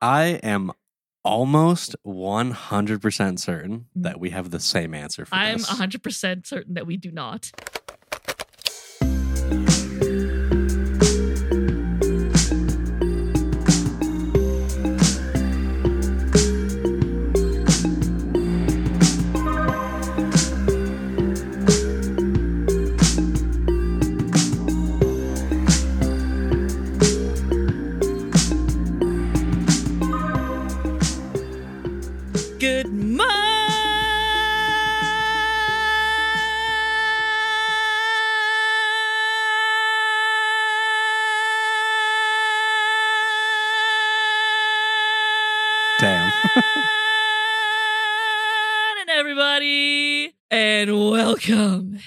I am almost 100% certain Mm. that we have the same answer for I'm this. 100% certain that we do not. Damn. morning, everybody, and welcome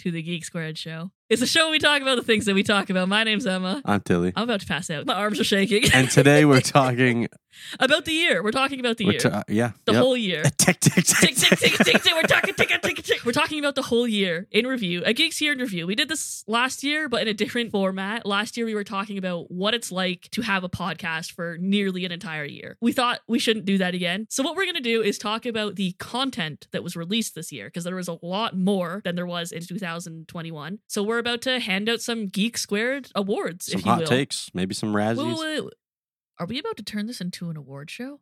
to the Geek Squared Show. It's a show we talk about the things that we talk about. My name's Emma. I'm Tilly. I'm about to pass out. My arms are shaking. And today we're talking. about the year. We're talking about the we're year. ta- yeah. the yep. whole year. Tick, tick, tick, tick, tick, tick, tick, tick. We're talking tick, tick, tick, tick. We're talking about the whole year in review. A Geeks Year in review. We did this last year, but in a different format. Last year, we were talking about what it's like to have a podcast for nearly an entire year. We thought we shouldn't do that again. So, what we're going to do is talk about the content that was released this year, because there was a lot more than there was in 2021. So, we're about to hand out some Geek Squared awards, Some if you hot will. takes, maybe some razzies. Wait, wait, wait. Are we about to turn this into an award show?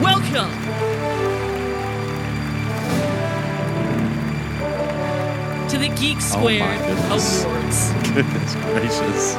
Welcome to the Geek Oh Squared goodness. Awards. Goodness gracious.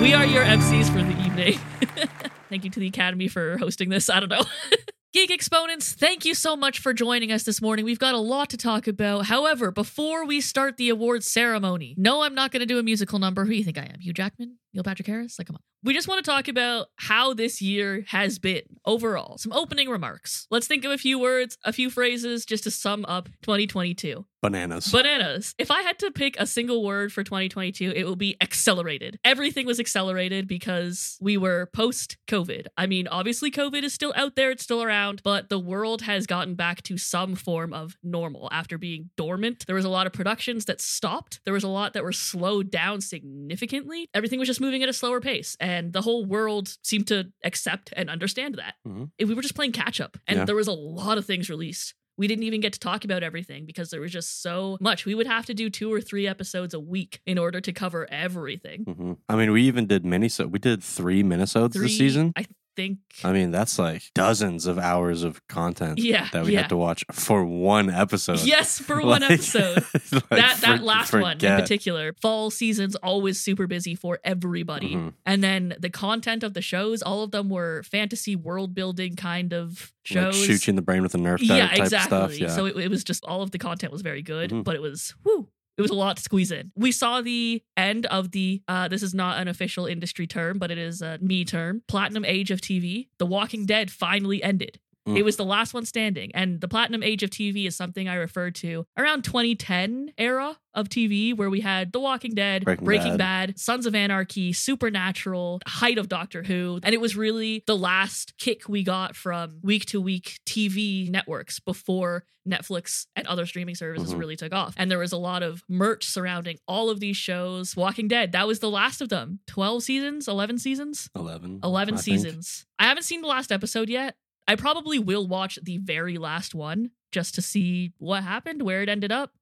We are your MCs for the evening. Thank you to the Academy for hosting this. I don't know. Geek Exponents, thank you so much for joining us this morning. We've got a lot to talk about. However, before we start the awards ceremony, no, I'm not going to do a musical number. Who do you think I am? Hugh Jackman? Neil Patrick Harris? Like, come on. We just want to talk about how this year has been overall. Some opening remarks. Let's think of a few words, a few phrases just to sum up 2022. Bananas. Bananas. If I had to pick a single word for 2022, it will be accelerated. Everything was accelerated because we were post COVID. I mean, obviously, COVID is still out there, it's still around, but the world has gotten back to some form of normal after being dormant. There was a lot of productions that stopped, there was a lot that were slowed down significantly. Everything was just moving at a slower pace, and the whole world seemed to accept and understand that. Mhm. If we were just playing catch up, and Yeah. there was a lot of things released we didn't even get to talk about everything because there was just so much. We would have to do two or three episodes a week in order to cover everything. hmm I mean, we even did mini. So we did three minisodes Three, this season. I think. I mean, that's like dozens of hours of content yeah, that we yeah. had to watch for one episode. Yes, for one episode. like, that that for- last one in particular. Fall season's always super busy for everybody. Mhm. And then the content of the shows, all of them were fantasy world building kind of Like shows. shoot you in the brain with a Nerf yeah, type exactly. stuff. Yeah. So it, it was just all of the content was very good, Mhm. but it was whew, it was a lot to squeeze in. We saw the end of the uh this is not an official industry term, but it is a me term. Platinum age of TV. The Walking Dead finally ended. Mm. It was the last one standing. And the platinum age of TV is something I refer to around 2010 era of TV where we had The Walking Dead, Breaking Breaking, Bad. Bad. Sons of Anarchy, Supernatural, height of Doctor Who. And it was really the last kick we got from week to week TV networks before Netflix and other streaming services Mhm. really took off. And there was a lot of merch surrounding all of these shows. Walking Dead, that was the last of them. 12 seasons, 11 seasons? 11. 11 I think. seasons. I haven't seen the last episode yet. I probably will watch the very last one just to see what happened, where it ended up,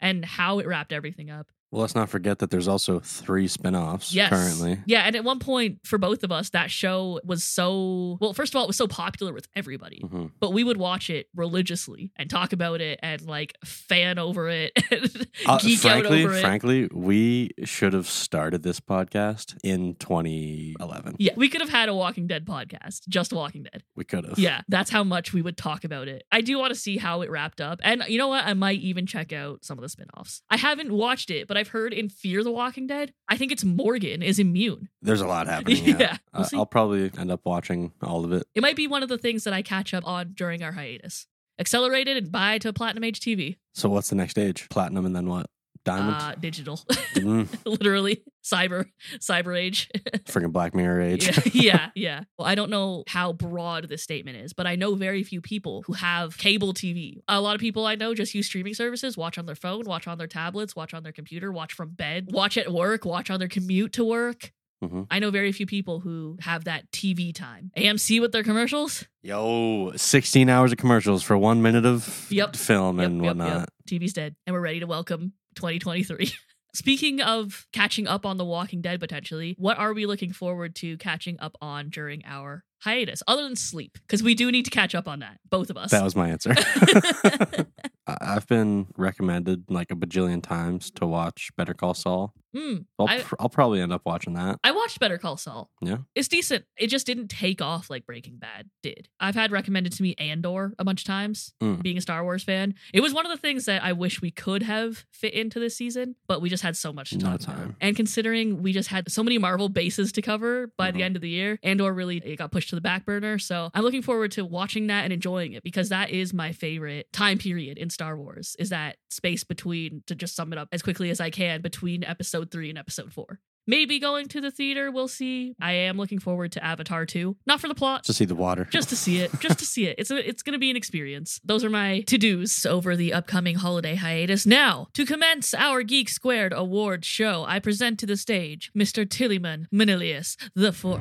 and how it wrapped everything up. Well, let's not forget that there's also three spin-offs Yes. currently. Yeah, and at one point for both of us, that show was so well, first of all, it was so popular with everybody. hmm But we would watch it religiously and talk about it and like fan over it and Uh, geek frankly, out over it. frankly, we should have started this podcast in 2011. yeah, we could have had a Walking Dead podcast, just Walking Dead. We could have. Yeah, that's how much we would talk about it. I do want to see how it wrapped up. And you know what? I might even check out some of the spin-offs. I haven't watched it, but I've heard in Fear the Walking Dead, I think it's Morgan is immune. There's a lot happening. Yeah. Yeah, we'll Uh. I'll probably end up watching all of it. It might be one of the things that I catch up on during our hiatus. Accelerated and buy to Platinum Age TV. So what's the next age? Platinum and then what? Diamond. Uh, digital. Mm, Literally. Cyber. Cyber age. freaking Black Mirror age. yeah, yeah, yeah. Well, I don't know how broad this statement is, but I know very few people who have cable TV. A lot of people I know just use streaming services, watch on their phone, watch on their tablets, watch on their computer, watch from bed, watch at work, watch on their commute to work. Mhm. I know very few people who have that TV time. AMC with their commercials. Yo, 16 hours of commercials for one minute of Yep. film Yep, and yep, whatnot. yep. TV's dead, and we're ready to welcome 2023. Speaking of catching up on The Walking Dead potentially, what are we looking forward to catching up on during our hiatus, other than sleep? Because we do need to catch up on that, both of us. That was my answer. I've been recommended like a bajillion times to watch Better Call Saul. Hmm. I'll, I- pr- I'll probably end up watching that. I watched Better Call Saul. Yeah. It's decent. It just didn't take off like Breaking Bad did. I've had recommended to me Andor a bunch of times, Mm. being a Star Wars fan. It was one of the things that I wish we could have fit into this season, but we just had so much to No talk about. time. And considering we just had so many Marvel bases to cover by the Mhm. end of the year, Andor really it got pushed to the back burner. So I'm looking forward to watching that and enjoying it because that is my favorite time period in Star Wars, is that space between, to just sum it up as quickly as I can, between episode three and episode four. Maybe going to the theater, we'll see. I am looking forward to Avatar 2. Not for the plot, To see the water. just to see it just to see it it's a, it's going to be an experience those are my to-dos over the upcoming holiday hiatus now to commence our geek squared award show i present to the stage mr tillyman manilius the fourth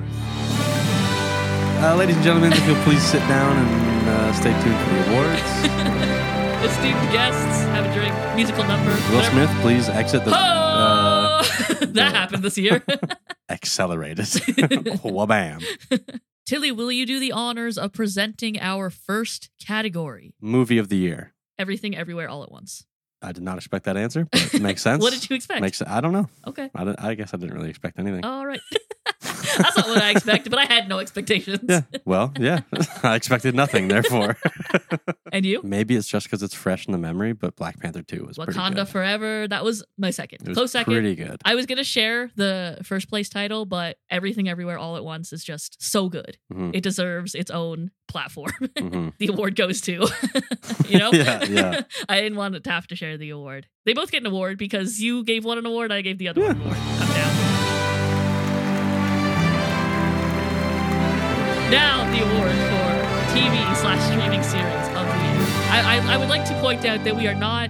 Uh, ladies and gentlemen, if you'll please sit down and uh, stay tuned for the awards. esteemed guests have a drink musical number Will whatever. Smith, please exit the. Uh, Oh! that happened this year accelerated. Wabam. tilly will you do the honors of presenting our first category Movie of the year. everything everywhere all at once I did not expect that answer, but it makes sense. what did you expect Makes I don't know. okay I, I guess I didn't really expect anything. all right that's not what i expected but i had no expectations Yeah. Well, yeah. I expected nothing. Therefore, And you? maybe it's just because it's fresh in the memory. But Black Panther Two was pretty good. Wakanda. Forever. That was my second. Was Close second. pretty good. I was gonna share the first place title, but Everything Everywhere All at Once is just so good. Mhm. It deserves its own platform. Mhm. the award goes to. you know? Yeah, yeah. I didn't want to have to share the award. They both get an award because you gave one an award, I gave the other Yeah. one an award. I'm down. TV slash streaming series of the year. I, I I would like to point out that we are not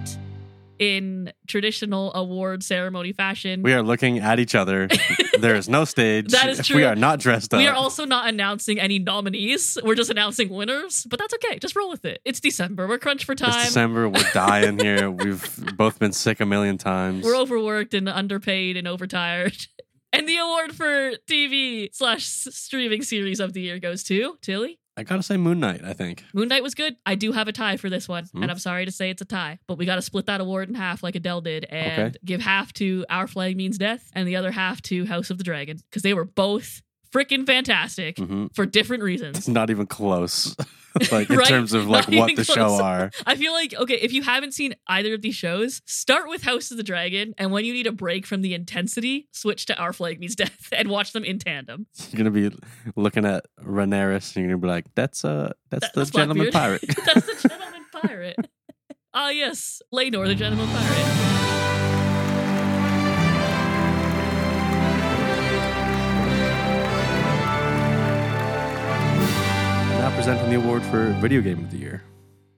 in traditional award ceremony fashion. We are looking at each other. there is no stage. That is true. We are not dressed up. We are also not announcing any nominees. We're just announcing winners, but that's okay. Just roll with it. It's December. We're crunched for It's time. December. We're dying here. We've both been sick a million times. We're overworked and underpaid and overtired. And the award for TV slash streaming series of the year goes to Tilly. I gotta say, Moon Knight. I think. Moon Knight was good. I do have a tie for this one, Hmm. and I'm sorry to say it's a tie, but we got to split that award in half like Adele did, and Okay. give half to Our Flag Means Death and the other half to House of the Dragon because they were both freaking fantastic hmm for different reasons. It's not even close. like in Right? terms of like Not what the show are. I feel like okay, if you haven't seen either of these shows, start with House of the Dragon, and when you need a break from the intensity, switch to Our Flag Means Death and watch them in tandem. You're gonna be looking at Rhaenyra, and you're gonna be like, "That's uh, that's That- the that's gentleman pirate." That's the gentleman pirate. Ah, yes, Lenor, the gentleman pirate. Now presenting the award for video game of the year.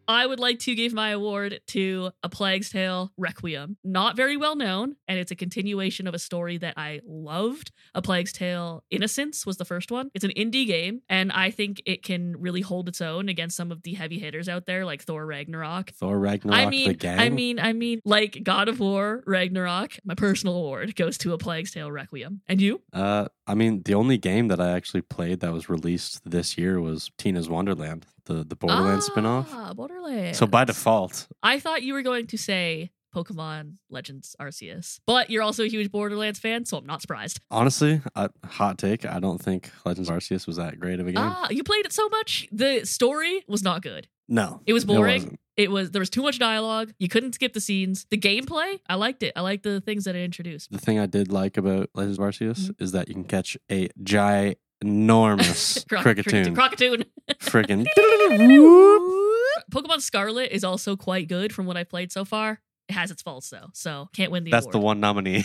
I would like to give my award to A Plague's Tale Requiem. Not very well known, and it's a continuation of a story that I loved. A Plague's Tale Innocence was the first one. It's an indie game, and I think it can really hold its own against some of the heavy hitters out there, like Thor Ragnarok. Thor Ragnarok, I mean, the gang. I mean, I mean, like God of War, Ragnarok. My personal award goes to A Plague's Tale Requiem. And you? uh, I mean, the only game that I actually played that was released this year was Tina's Wonderland, the the Borderlands spinoff. Ah, Borderlands. So by default, I thought you were going to say Pokemon Legends Arceus, but you're also a huge Borderlands fan, so I'm not surprised. honestly, a hot take. I don't think Legends Arceus was that great of a game. Ah, you played it so much. The story was not good. no, It was boring. wasn't. It was there was too much dialogue. You couldn't skip the scenes. The gameplay, I liked it. I liked the things that it introduced. The thing I did like about Legends of Arceus Mm-hmm. is that you can catch a ginormous Croc- cricketune. Crockatoon. Freaking. Pokemon Scarlet is also quite good from what I played so far. It has its faults though, so can't win the That's the one nominee.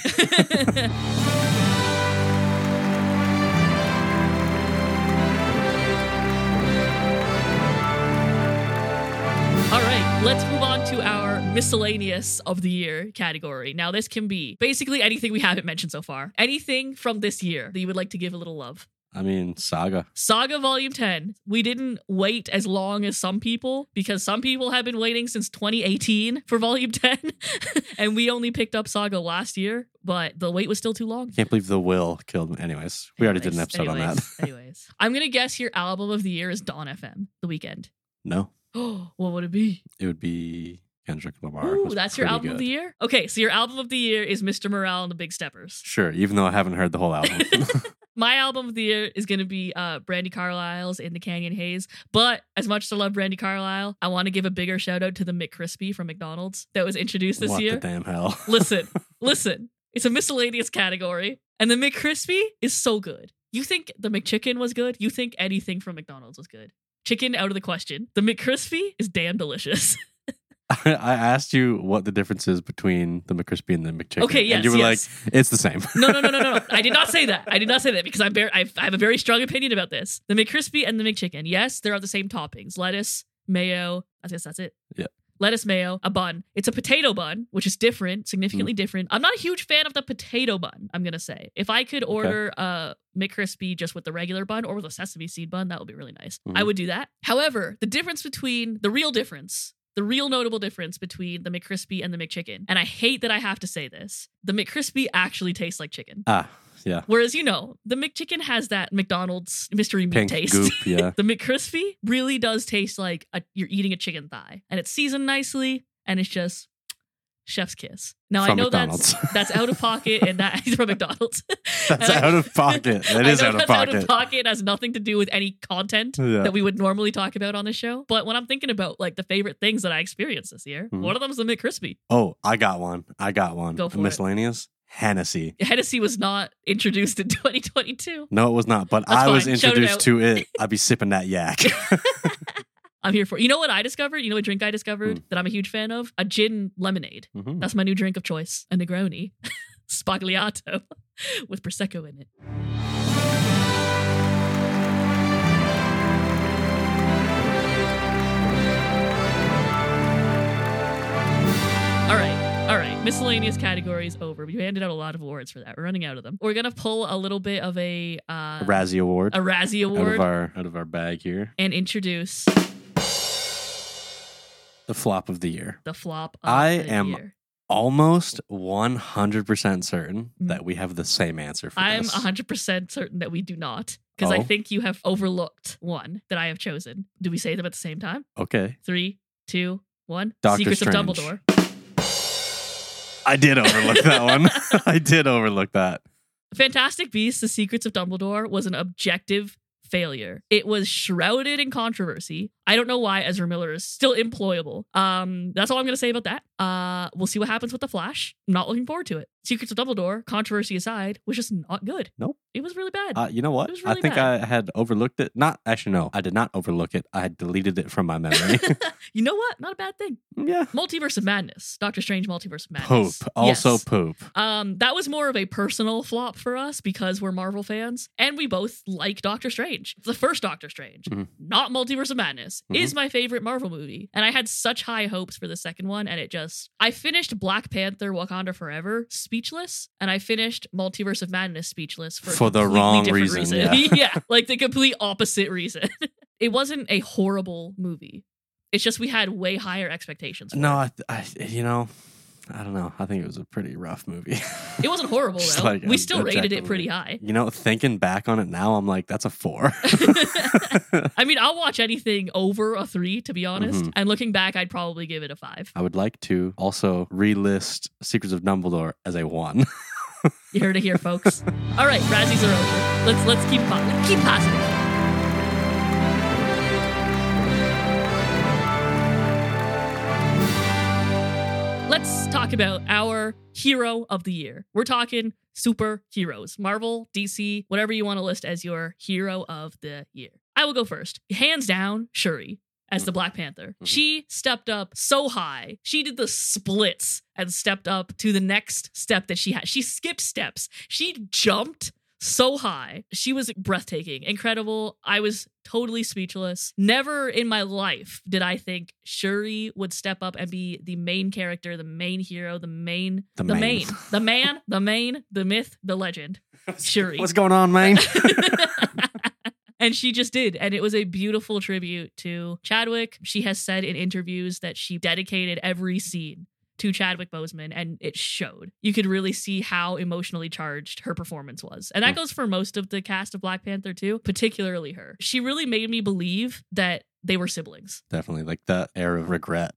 All right, let's move on to our miscellaneous of the year category. Now, this can be basically anything we haven't mentioned so far. Anything from this year that you would like to give a little love. I mean, Saga. Saga Volume 10. We didn't wait as long as some people because some people have been waiting since 2018 for Volume 10. and we only picked up Saga last year, but the wait was still too long. Can't believe the will killed me. Anyways, we already did an Anyways, episode on that. anyways, I'm going to guess your album of the year is Dawn FM, The Weeknd. No, Oh, what would it be? it would be Kendrick Lamar. Ooh, that's your album of the year? Okay, so your album of the year is Mr. Morale and the Big Steppers. Sure, even though I haven't heard the whole album. My album of the year is going to be uh, Brandi Carlile's In the Canyon Haze. But as much as I love Brandi Carlile, I want to give a bigger shout out to the McCrispy from McDonald's that was introduced this what year. the damn hell? listen, listen. It's a miscellaneous category, and the McCrispy is so good. You think the McChicken was good? You think anything from McDonald's was good? Chicken out of the question. The McCrispy is damn delicious. I asked you what the difference is between the McCrispy and the McChicken. Okay, yes, and you were yes. like, it's the same. No, no, no, no, no. I did not say that. I did not say that because I'm very, I have a very strong opinion about this. The McCrispy and the McChicken. Yes, they're on the same toppings: lettuce, mayo. I guess that's it. Yeah. Lettuce, mayo, a bun. It's a potato bun, which is different, significantly Mm. different. I'm not a huge fan of the potato bun. I'm gonna say if I could order a McCrispy just with the regular bun or with a sesame seed bun, that would be really nice. I Mhm. would do that. However, the difference between the real difference the real notable difference between the McCrispy and the McChicken, and I hate that I have to say this, the McCrispy actually tastes like chicken. ah, yeah. Whereas, you know, the McChicken has that McDonald's mystery meat Pink taste. goop, yeah. the McCrispy really does taste like a, you're eating a chicken thigh, and it's seasoned nicely, and it's just chef's kiss. Now I know McDonald's. that's that's out of pocket, and that from McDonald's. That's I- out of pocket. That is out of that's out of pocket. pocket. It has nothing to do with any content Yeah. that we would normally talk about on the show. But when I'm thinking about like the favorite things that I experienced this year, Mhm. one of them is the McCrispy. Oh, I got one. I got one. Go for it. Miscellaneous. Hennessy. Hennessy was not introduced in 2022. No, it was not. But That's I was fine. It introduced out. to it. I'd be sipping that yak. I'm here for. You know what I discovered? You know what drink I discovered Hmm. that I'm a huge fan of? A gin lemonade. Mhm. That's my new drink of choice. A Negroni, Sbagliato, with prosecco in it. All right. All right. Miscellaneous categories over. We handed out a lot of awards for that. We're running out of them. We're gonna pull a little bit of a uh, A Razzie Award. a Razzie Award. out of our out of our bag here. and introduce The flop of the year. the flop. Of the year. I am year. Almost 100% certain Mm. that we have the same answer for I'm this. 100% certain that we do not because I Oh. think you have overlooked one that I have chosen. Do we say them at the same time? Okay. Three, two, one. Doctor Secrets Strange. of Dumbledore. I did overlook that one. I did overlook that. Fantastic Beasts: The Secrets of Dumbledore was an objective failure. It was shrouded in controversy. I don't know why Ezra Miller is still employable. Um, that's all I'm gonna say about that. Uh, we'll see what happens with the Flash. I'm not looking forward to it. Secrets of Dumbledore, controversy aside, was just not good. Nope. It was really bad. Uh, you know what? Was I think bad. I had overlooked it. Not actually, no, I did not overlook it. I had deleted it from my memory. you know what? Not a bad thing. yeah. Multiverse of Madness, Doctor Strange Multiverse of Poop. Also Yes. poop. Um, that was more of a personal flop for us because we're Marvel fans and we both like Doctor Strange. The first Doctor Strange, Mhm. not Multiverse of Madness, Mhm. is my favorite Marvel movie. And I had such high hopes for the second one, and it just I finished Black Panther Wakanda Forever speechless, and I finished Multiverse of Madness speechless for, For the wrong different reason, yeah. yeah, like the complete opposite reason. it wasn't a horrible movie. It's just we had way higher expectations. for No. I, I, you know, I don't know. I think it was a pretty rough movie. It wasn't horrible though. like we still rated it pretty high. You know, thinking back on it now, I'm like, that's a four. I mean, I'll watch anything over a three, to be honest. Mhm. And looking back, I'd probably give it a five. I would like to also relist Secrets of Dumbledore as a one. You heard it here, folks. All right, Razzies are over. Let's let's keep po- keep positive. Let's talk about our hero of the year. We're talking superheroes. Marvel, DC, whatever you want to list as your hero of the year. I will go first. Hands down, Shuri. as Mm. the Black Panther. Mhm. She stepped up so high. She did the splits and stepped up to the next step that she had. She skipped steps. She jumped so high. She was breathtaking, incredible. I was totally speechless. Never in my life did I think Shuri would step up and be the main character, the main hero, the main, The the, main. main, the man, the main, the myth, the legend. Shuri. What's going on, man? and she just did. And it was a beautiful tribute to Chadwick. She has said in interviews that she dedicated every scene to Chadwick Boseman, and it showed. You could really see how emotionally charged her performance was. And that goes for most of the cast of Black Panther, too, particularly her. She really made me believe that they were siblings. Definitely like that air of regret.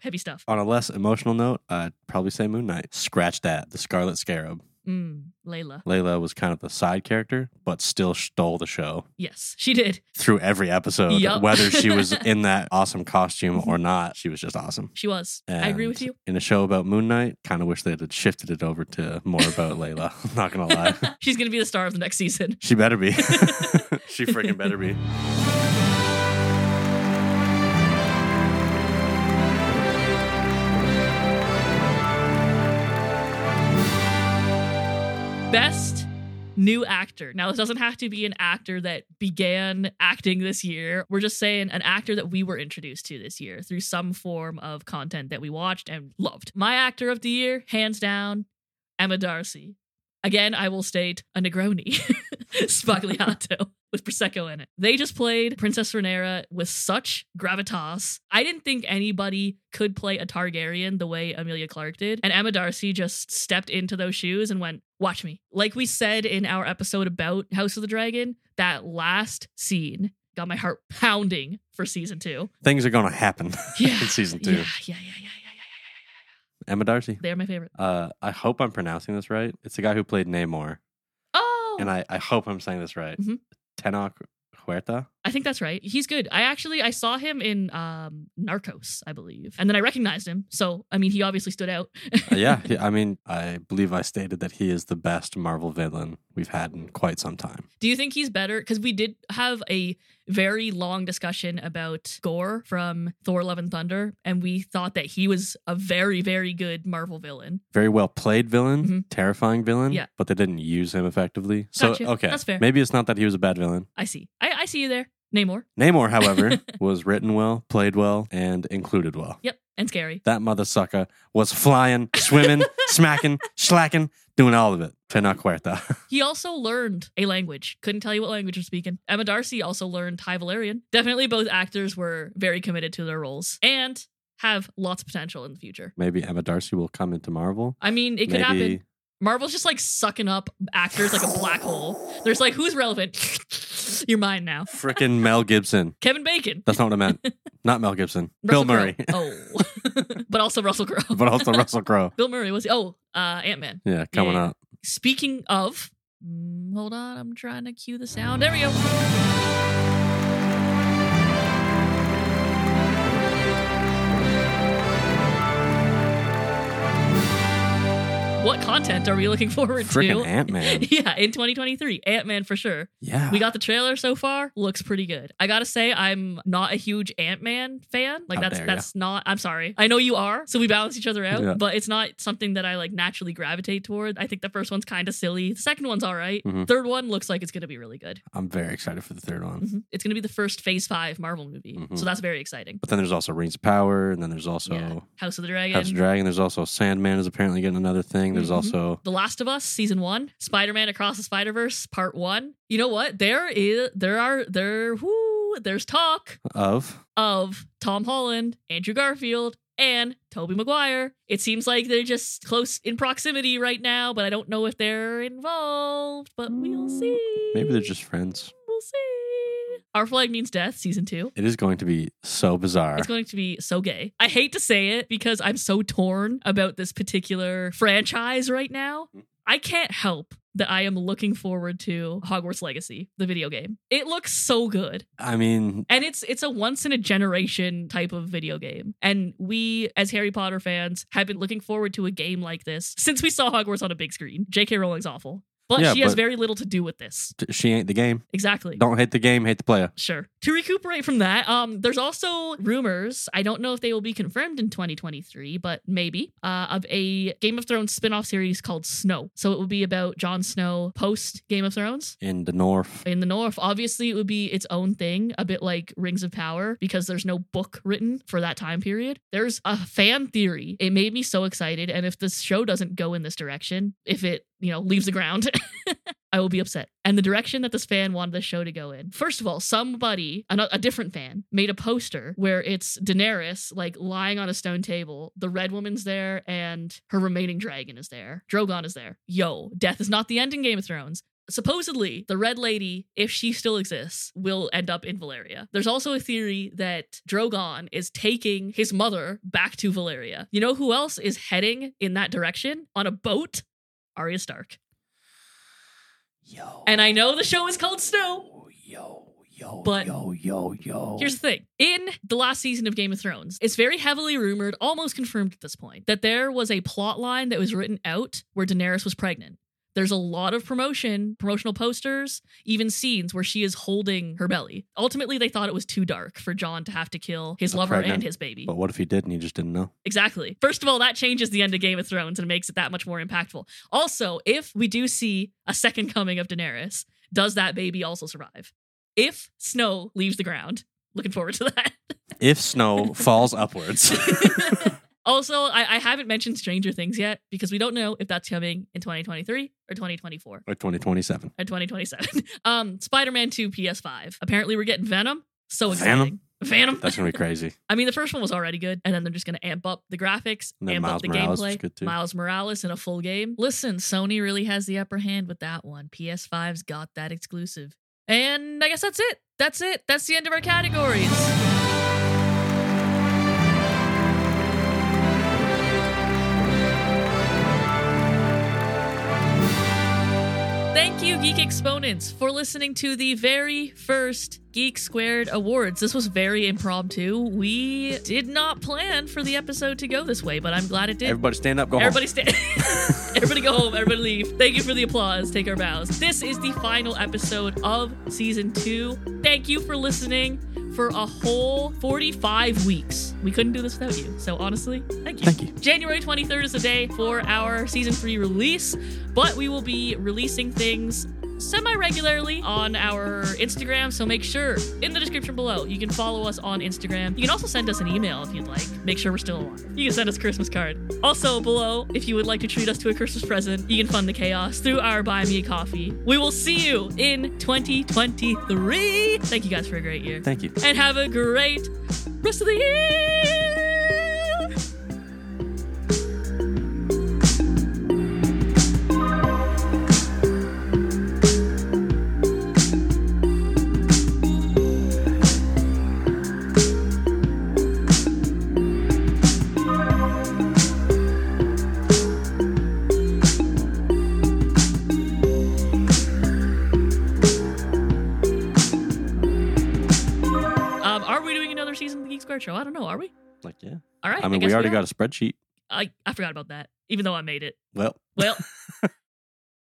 Heavy stuff. On a less emotional note, I'd probably say Moon Knight. Scratch that. The Scarlet Scarab. Mm, Layla. Layla was kind of the side character, but still stole the show Yes, she did. through every episode. Yup. Whether she was in that awesome costume or not, she was just awesome. She was. I agree with you. In a show about Moon Knight, kind of wish they had shifted it over to more about Layla. I'm not gonna lie. She's going to be the star of the next season. She better be. she freaking better be. Best new actor. Now, this doesn't have to be an actor that began acting this year. We're just saying an actor that we were introduced to this year through some form of content that we watched and loved. My actor of the year, hands down, Emma Darcy. Again, I will state a Negroni, Sbagliato with Prosecco in it. They just played Princess Rhaenyra with such gravitas. I didn't think anybody could play a Targaryen the way Emilia Clarke did. And Emma Darcy just stepped into those shoes and went, Watch me. Like we said in our episode about House of the Dragon, that last scene got my heart pounding for season two. Things are gonna happen Yeah. in season two. Yeah, yeah, yeah, yeah. Emma Darcy. They're my favorite. Uh, I hope I'm pronouncing this right. It's the guy who played Namor, Oh, and I, I hope I'm saying this right. Mhm. Tenoch Huerta. I think that's right. He's good. I actually I saw him in um Narcos, I believe. And then I recognized him. So, I mean, he obviously stood out. Uh, yeah, I mean, I believe I stated that he is the best Marvel villain we've had in quite some time. Do you think he's better? Because we did have a very long discussion about Gorr from Thor Love and Thunder, and we thought that he was a very, very good Marvel villain. Very well played villain, Mhm. terrifying villain. Yeah. but they didn't use him effectively. So Gotcha. okay, That's fair. Maybe it's not that he was a bad villain. I see. I, I see you there. Namor. Namor, however, was written well, played well, and included well. Yep. And scary. That mother sucker was flying, swimming, smacking, slacking, doing all of it. Tenoch Huerta. He also learned a language. Couldn't tell you what language he was speaking. Emma Darcy also learned High Valyrian. Definitely both actors were very committed to their roles and have lots of potential in the future. Maybe Emma Darcy will come into Marvel. I mean, it could Maybe happen. Marvel's just like sucking up actors like a black hole. There's like, who's relevant? You're mine now. frickin' Mel Gibson. Kevin Bacon. That's not what I meant. Not Mel Gibson. Russell Bill Murray. Crowe. Oh. but also Russell Crowe. but also Russell Crowe. Bill Murray was, oh, uh, Ant Man. Yeah, coming Yeah. up. Speaking of, mm, hold on, I'm trying to cue the sound. There we go. What content are we looking forward Frickin' to? Ant Man. yeah, in 2023, Ant Man for sure. Yeah. We got the trailer so far. Looks pretty good. I gotta say, I'm not a huge Ant Man fan. Like How that's ya. that's not. I'm sorry. I know you are, so we balance each other out. Yeah. But it's not something that I like naturally gravitate toward. I think the first one's kind of silly. The second one's all right. Mhm. Third one looks like it's gonna be really good. I'm very excited for the third one. Mhm. It's gonna be the first Phase Five Marvel movie, Mhm. so that's very exciting. But then there's also Rings of Power, and then there's also yeah. House of the Dragon. House of Dragon. There's also Sandman is apparently getting another thing. There's Mhm. also The Last of Us season one, Spider Man Across the Spider Verse part one. You know what? There is there are there whoo there's talk of of Tom Holland, Andrew Garfield, and Tobey Maguire. It seems like they're just close in proximity right now, but I don't know if they're involved. But we'll see. maybe they're just friends. We'll see. Our Flag Means Death, season two. It is going to be so bizarre. It's going to be so gay. I hate to say it because I'm so torn about this particular franchise right now. Mm. I can't help that I am looking forward to Hogwarts Legacy, the video game. It looks so good. I mean, And it's it's a once in a generation type of video game. And we as Harry Potter fans have been looking forward to a game like this since we saw Hogwarts on a big screen. JK Rowling's awful. But Yeah, she has but- very little to do with this. She ain't the game. Exactly. Don't hate the game, hate the player. Sure. To recuperate from that, um, there's also rumors. I don't know if they will be confirmed in 2023, but maybe uh, of a Game of Thrones spin-off series called Snow. So it will be about Jon Snow post Game of Thrones In the north. in the North. Obviously, it would be its own thing, a bit like Rings of Power, because there's no book written for that time period. There's a fan theory. It made me so excited, and if this show doesn't go in this direction, if it you know leaves the ground. I will be upset. And the direction that this fan wanted the show to go in. First of all, somebody, a, a different fan, made a poster where it's Daenerys like lying on a stone table. The Red Woman's there, and her remaining dragon is there. Drogon is there. Yo, death is not the end in Game of Thrones supposedly the red lady if she still exists will end up in Valyria there's also a theory that drogon is taking his mother back to Valyria you know who else is heading in that direction on a boat arya stark Yo. and i know the show is called snow Yo, yo, But- yo, yo, yo. Here's the thing. In the last season of Game of Thrones, it's very heavily rumored, almost confirmed at this point, that there was a plot line that was written out where Daenerys was pregnant. There's a lot of promotion, promotional posters, even scenes where she is holding her belly. Ultimately, they thought it was too dark for Jon to have to kill his lover pregnant- and his baby. But what if he did and he just didn't know? Exactly. First of all, that changes the end of Game of Thrones and makes it that much more impactful. Also, if we do see a second coming of Daenerys, does that baby also survive? If snow leaves the ground, looking forward to that. If snow falls upwards. also, I, I haven't mentioned Stranger Things yet because we don't know if that's coming in 2023 or 2024 or 2027. or 2027. um, Spider-Man 2 PS5. Apparently, we're getting Venom. So exciting. Venom. That's going to be crazy. I mean, the first one was already good, and then they're just going to amp up the graphics, amp Miles up the Morales gameplay. Miles Morales in a full game. Listen, Sony really has the upper hand with that one. PS5's got that exclusive. And I guess that's it. That's it. That's the end of our categories. Thank you, Geek Exponents, for listening to the very first Geek Squared Awards. This was very impromptu. We did not plan for the episode to go this way, but I'm glad it did. Everybody stand up, go home. Everybody stay. Everybody go home. Everybody leave. Thank you for the applause. Take our bows. This is the final episode of season two. Thank you for listening for a whole 45 weeks. We couldn't do this without you. So honestly, thank you. Thank you. January 23rd is the day for our season three release, but we will be releasing things semi regularly on our Instagram. So make sure in the description below you can follow us on Instagram. You can also send us an email if you'd like. Make sure we're still alive. You can send us a Christmas card. Also below, if you would like to treat us to a Christmas present, you can fund the chaos through our Buy Me a Coffee. We will see you in 2023. Thank you guys for a great year. Thank you. And have a great rest of the year. I mean, guess we already are. got a spreadsheet. I, I forgot about that, even though I made it. Well, Well,